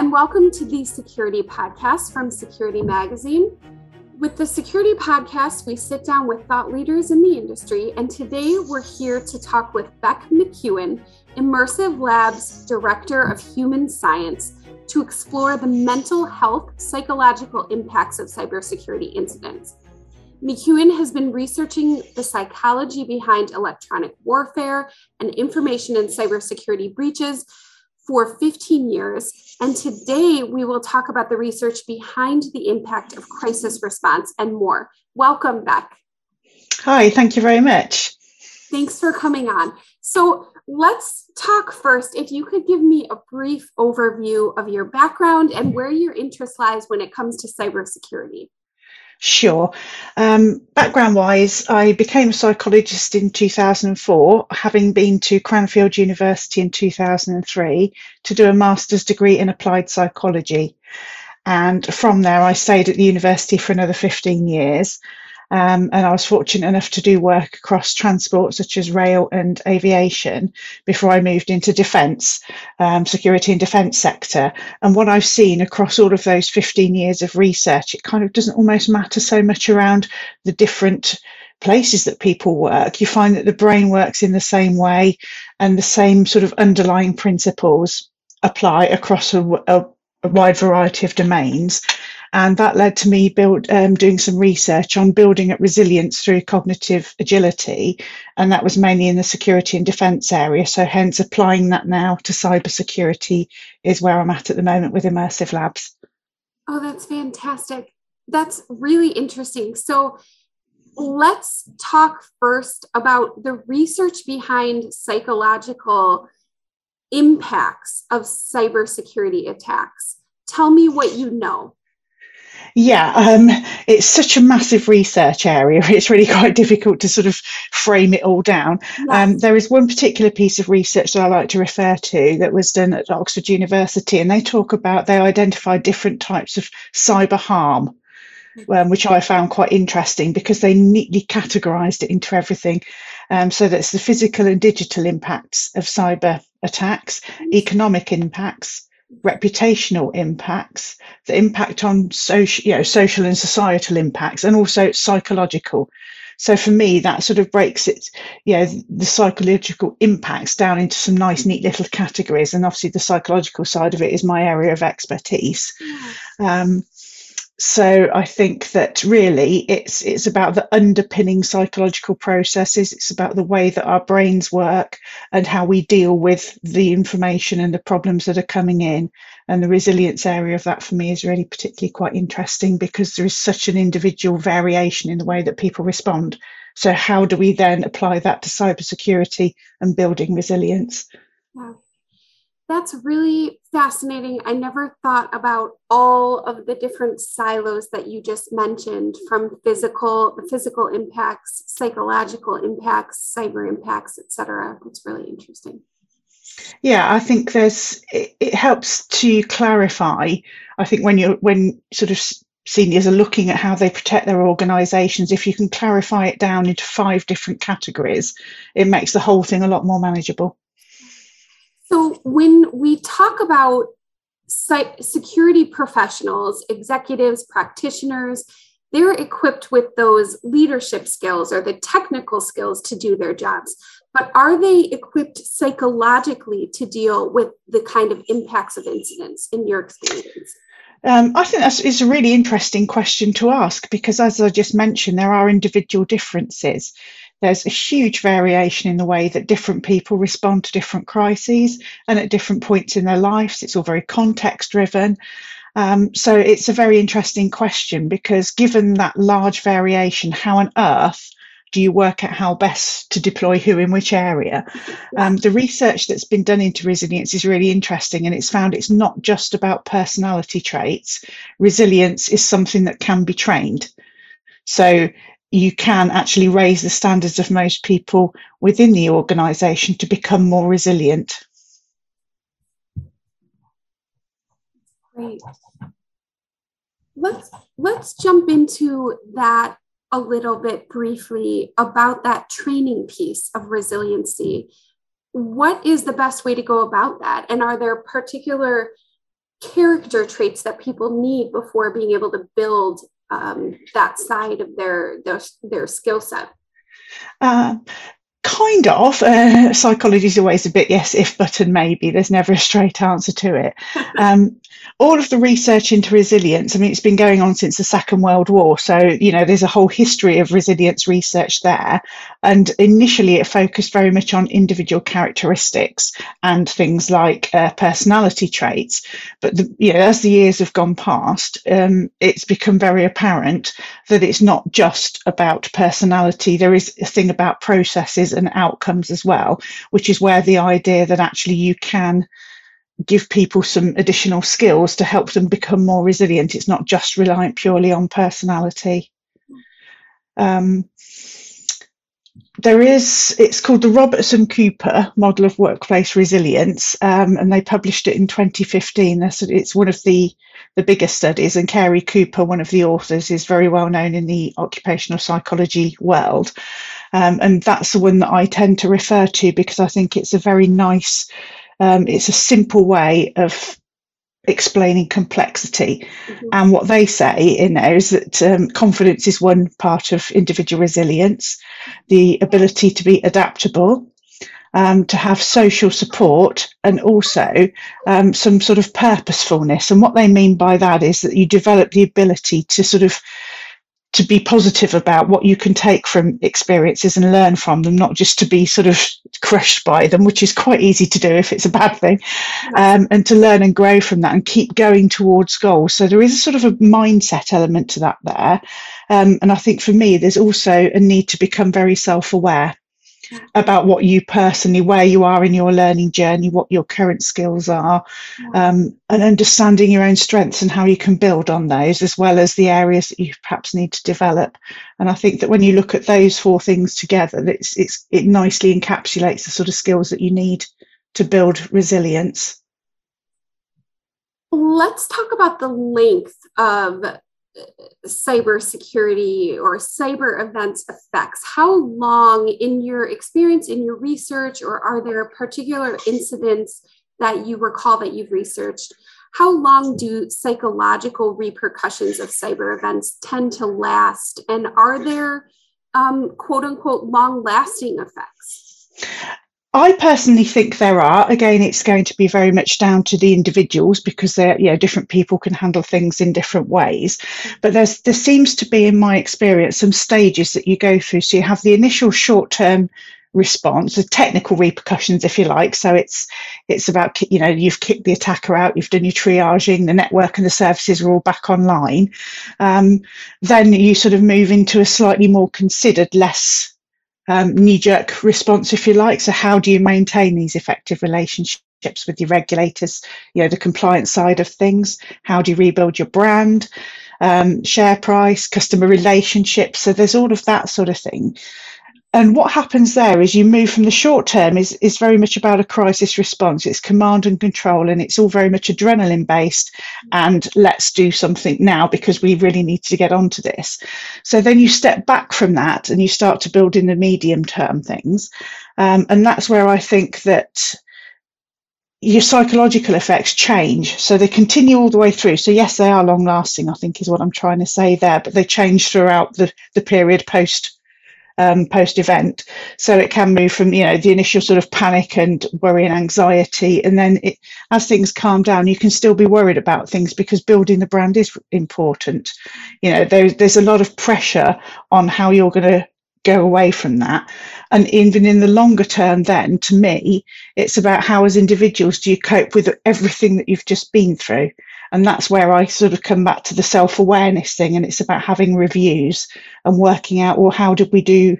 and welcome to the Security Podcast from Security Magazine. With the Security Podcast, we sit down with thought leaders in the industry, and today we're here to talk with Bec McKeown, Immersive Labs Director of Human Science, to explore the mental health psychological impacts of cybersecurity incidents. McKeown has been researching the psychology behind electronic warfare and information and cybersecurity breaches for 15 years. And today we will talk about the research behind the impact of crisis response and more. Welcome, Bec. Hi, thank you very much. Thanks for coming on. So let's talk first. If you could give me a brief overview of your background and where your interest lies when it comes to cybersecurity. Sure. Um, background wise, I became a psychologist in 2004, having been to Cranfield University in 2003 to do a master's degree in applied psychology. And from there, I stayed at the university for another 15 years. Um, and I was fortunate enough to do work across transport, such as rail and aviation, before I moved into defence, um, security and defence sector. And what I've seen across all of those 15 years of research, it kind of doesn't almost matter so much around the different places that people work. You find that the brain works in the same way and the same sort of underlying principles apply across a, a, a wide variety of domains and that led to me build, um, doing some research on building up resilience through cognitive agility. And that was mainly in the security and defence area. So, hence, applying that now to cybersecurity is where I'm at at the moment with Immersive Labs. Oh, that's fantastic. That's really interesting. So, let's talk first about the research behind psychological impacts of cybersecurity attacks. Tell me what you know. Yeah, um, it's such a massive research area. It's really quite difficult to sort of frame it all down. Yes. Um, there is one particular piece of research that I like to refer to that was done at Oxford University, and they talk about they identify different types of cyber harm. Um, which I found quite interesting because they neatly categorized it into everything. Um, so that's the physical and digital impacts of cyber attacks, mm. economic impacts, reputational impacts, the impact on social, you know, social and societal impacts, and also psychological. So for me, that sort of breaks it, you know, the psychological impacts down into some nice, neat little categories. And obviously, the psychological side of it is my area of expertise. Um, so I think that really it's it's about the underpinning psychological processes. It's about the way that our brains work and how we deal with the information and the problems that are coming in. And the resilience area of that for me is really particularly quite interesting because there is such an individual variation in the way that people respond. So how do we then apply that to cybersecurity and building resilience? Wow. That's really fascinating. I never thought about all of the different silos that you just mentioned from physical, the physical impacts, psychological impacts, cyber impacts, etc. That's really interesting. Yeah, I think there's it, it helps to clarify. I think when you're when sort of seniors are looking at how they protect their organisations, if you can clarify it down into five different categories, it makes the whole thing a lot more manageable. So when we talk about security professionals, executives, practitioners, they're equipped with those leadership skills or the technical skills to do their jobs. But are they equipped psychologically to deal with the kind of impacts of incidents in your experience? Um, I think that's is a really interesting question to ask because, as I just mentioned, there are individual differences there's a huge variation in the way that different people respond to different crises and at different points in their lives. It's all very context driven. Um, so it's a very interesting question because given that large variation, how on earth do you work out how best to deploy who in which area? Um, the research that's been done into resilience is really interesting and it's found it's not just about personality traits. Resilience is something that can be trained. So you can actually raise the standards of most people within the organization to become more resilient. Great. Let's let's jump into that a little bit briefly about that training piece of resiliency. What is the best way to go about that? And are there particular character traits that people need before being able to build um, that side of their their, their skill set? Uh, kind of. Uh, psychology is always a bit yes, if, but, and maybe. There's never a straight answer to it. Um, all of the research into resilience, I mean, it's been going on since the Second World War. So, you know, there's a whole history of resilience research there. And initially, it focused very much on individual characteristics and things like uh, personality traits. But, the, you know, as the years have gone past, um, it's become very apparent that it's not just about personality. There is a thing about processes and outcomes as well, which is where the idea that actually you can give people some additional skills to help them become more resilient. It's not just reliant purely on personality. Um, there is, it's called the Robertson Cooper Model of Workplace Resilience, um, and they published it in 2015. It's one of the, the biggest studies, and Cary Cooper, one of the authors, is very well known in the occupational psychology world. Um, and that's the one that I tend to refer to because I think it's a very nice um, it's a simple way of explaining complexity. Mm-hmm. And what they say in there is that um, confidence is one part of individual resilience, the ability to be adaptable. Um, to have social support and also um, some sort of purposefulness. And what they mean by that is that you develop the ability to sort of to be positive about what you can take from experiences and learn from them, not just to be sort of crushed by them, which is quite easy to do if it's a bad thing, um, and to learn and grow from that and keep going towards goals. So there is a sort of a mindset element to that there. Um, and I think for me, there's also a need to become very self aware about what you personally, where you are in your learning journey, what your current skills are, um, and understanding your own strengths and how you can build on those, as well as the areas that you perhaps need to develop. And I think that when you look at those four things together, it's, it's it nicely encapsulates the sort of skills that you need to build resilience. Let's talk about the length of cybersecurity or cyber events effects? How long, in your experience, in your research, or are there particular incidents that you recall that you've researched? How long do psychological repercussions of cyber events tend to last? And are there um, quote unquote long lasting effects? I personally think there are. Again, it's going to be very much down to the individuals because they're, you know, different people can handle things in different ways. But there's there seems to be, in my experience, some stages that you go through. So you have the initial short term response, the technical repercussions, if you like. So it's it's about you know you've kicked the attacker out, you've done your triaging, the network and the services are all back online. Um, then you sort of move into a slightly more considered, less um, knee jerk response, if you like. So, how do you maintain these effective relationships with your regulators? You know, the compliance side of things. How do you rebuild your brand, um, share price, customer relationships? So, there's all of that sort of thing and what happens there is you move from the short term is, is very much about a crisis response it's command and control and it's all very much adrenaline based and let's do something now because we really need to get onto this so then you step back from that and you start to build in the medium term things um, and that's where i think that your psychological effects change. So they continue all the way through. So yes, they are long lasting, I think is what I'm trying to say there, but they change throughout the, the period post um, post event. So it can move from you know the initial sort of panic and worry and anxiety, and then it, as things calm down, you can still be worried about things because building the brand is important. You know, there's there's a lot of pressure on how you're going to go away from that. And even in the longer term, then to me, it's about how, as individuals, do you cope with everything that you've just been through? And that's where I sort of come back to the self awareness thing. And it's about having reviews and working out, well, how did we do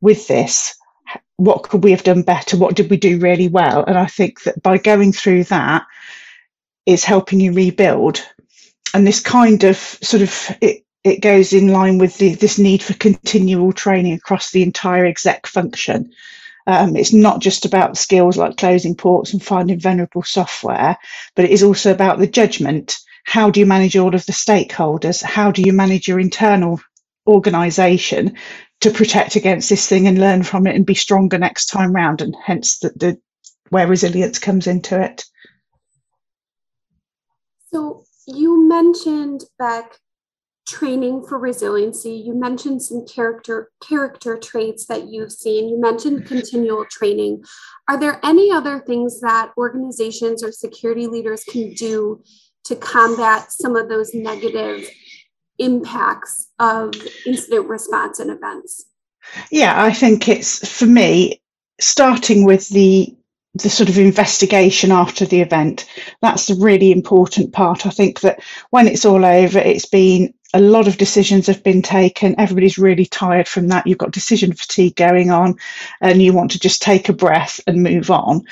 with this? What could we have done better? What did we do really well? And I think that by going through that is helping you rebuild. And this kind of sort of it, it goes in line with the, this need for continual training across the entire exec function. Um, it's not just about skills like closing ports and finding vulnerable software, but it is also about the judgment. How do you manage all of the stakeholders? How do you manage your internal organization to protect against this thing and learn from it and be stronger next time round? And hence the, the where resilience comes into it. So you mentioned Bec training for resiliency. You mentioned some character character traits that you've seen. You mentioned mm-hmm. continual training. Are there any other things that organizations or security leaders can do to combat some of those negative impacts of incident response and events? Yeah, I think it's for me starting with the the sort of investigation after the event. That's the really important part. I think that when it's all over, it's been a lot of decisions have been taken. Everybody's really tired from that. You've got decision fatigue going on, and you want to just take a breath and move on.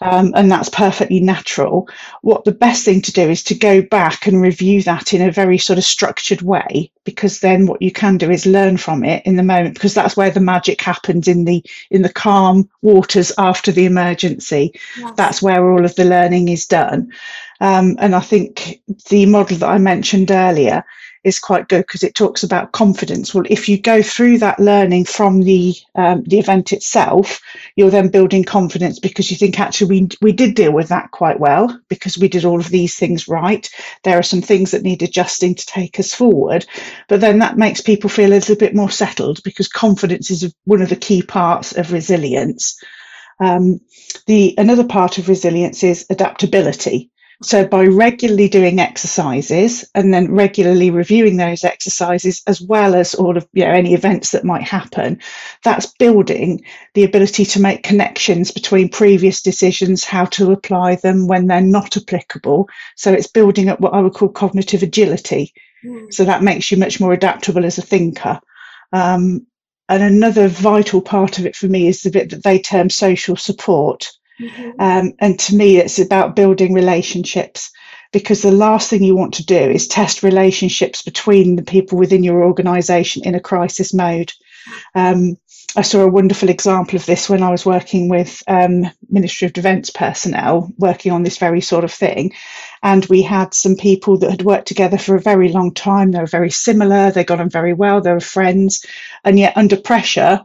Um, and that's perfectly natural. What the best thing to do is to go back and review that in a very sort of structured way, because then what you can do is learn from it in the moment, because that's where the magic happens in the in the calm waters after the emergency. Yes. That's where all of the learning is done. Um, and I think the model that I mentioned earlier is quite good because it talks about confidence. Well, if you go through that learning from the um, the event itself, you're then building confidence because you think actually we we did deal with that quite well because we did all of these things right. There are some things that need adjusting to take us forward, but then that makes people feel a little bit more settled because confidence is one of the key parts of resilience. Um, the another part of resilience is adaptability. So by regularly doing exercises and then regularly reviewing those exercises, as well as all of you know, any events that might happen, that's building the ability to make connections between previous decisions, how to apply them when they're not applicable. So it's building up what I would call cognitive agility. Mm. So that makes you much more adaptable as a thinker. Um, and another vital part of it for me is the bit that they term social support. Mm-hmm. Um, and to me, it's about building relationships because the last thing you want to do is test relationships between the people within your organization in a crisis mode. Um, I saw a wonderful example of this when I was working with um, Ministry of Defence personnel working on this very sort of thing. And we had some people that had worked together for a very long time. They were very similar, they got on very well, they were friends. And yet, under pressure,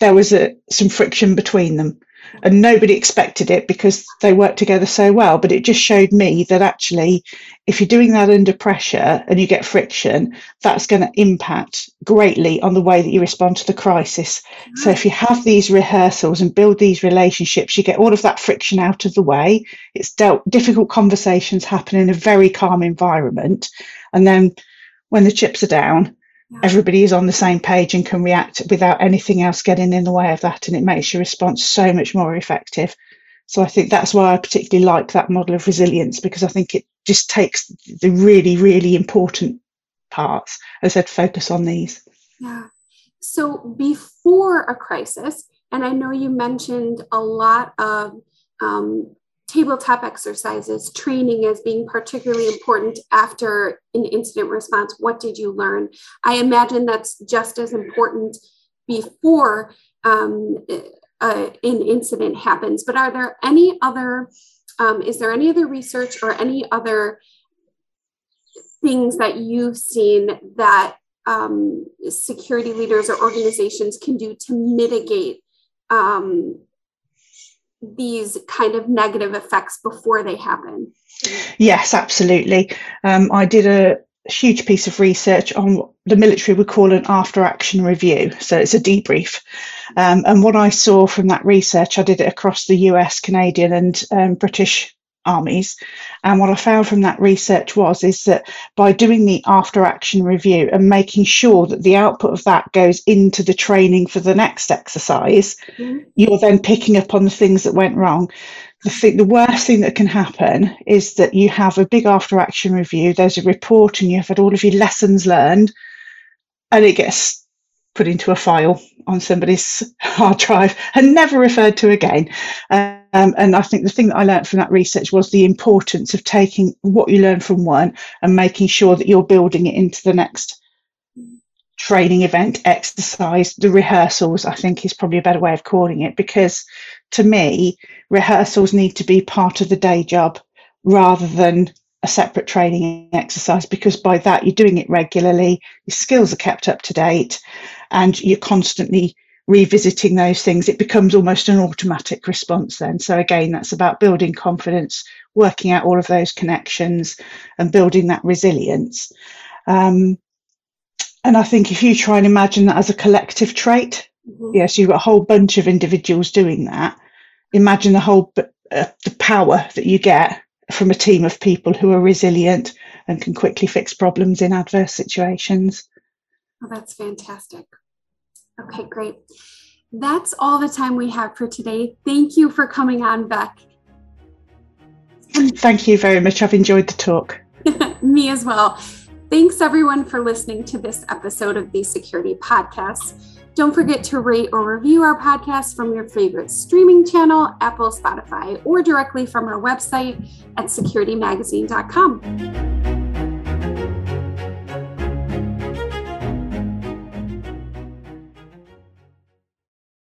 there was a, some friction between them and nobody expected it because they worked together so well but it just showed me that actually if you're doing that under pressure and you get friction that's going to impact greatly on the way that you respond to the crisis. So if you have these rehearsals and build these relationships you get all of that friction out of the way. It's dealt difficult conversations happen in a very calm environment and then when the chips are down everybody is on the same page and can react without anything else getting in the way of that and it makes your response so much more effective. So i think that's why i particularly like that model of resilience because i think it just takes the really really important parts as i said focus on these. Yeah. So before a crisis and i know you mentioned a lot of um, tabletop exercises, training as being particularly important after an incident response. What did you learn? I imagine that's just as important before um, uh, an incident happens. But are there any other, um, is there any other research or any other things that you've seen that um, security leaders or organizations can do to mitigate um, these kind of negative effects before they happen. Yes, absolutely. Um, I did a huge piece of research on what the military would call an after action review. So it's a debrief. Um, and what I saw from that research, I did it across the US, Canadian, and um, British armies. And what I found from that research was is that by doing the after action review and making sure that the output of that goes into the training for the next exercise, mm-hmm. you're then picking up on the things that went wrong. The, thing, the worst thing that can happen is that you have a big after action review, there's a report, and you've had all of your lessons learned, and it gets put into a file on somebody's hard drive and never referred to again. Um, and I think the thing that I learned from that research was the importance of taking what you learn from one and making sure that you're building it into the next training event, exercise, the rehearsals, I think is probably a better way of calling it, because to me, rehearsals need to be part of the day job rather than a separate training exercise because by that you're doing it regularly, your skills are kept up to date, and you're constantly revisiting those things, it becomes almost an automatic response then. So again, that's about building confidence, working out all of those connections and building that resilience. Um, and I think if you try and imagine that as a collective trait, mm-hmm. yes, you've got a whole bunch of individuals doing that. Imagine the whole uh, the power that you get from a team of people who are resilient and can quickly fix problems in adverse situations. Oh, that's fantastic. Okay, great. That's all the time we have for today. Thank you for coming on, Bec. Thank you very much. I've enjoyed the talk. Me as well. Thanks everyone for listening to this episode of the Security Podcast. Don't forget to rate or review our podcast from your favorite streaming channel, Apple, Spotify, or directly from our website at securitymagazine.com.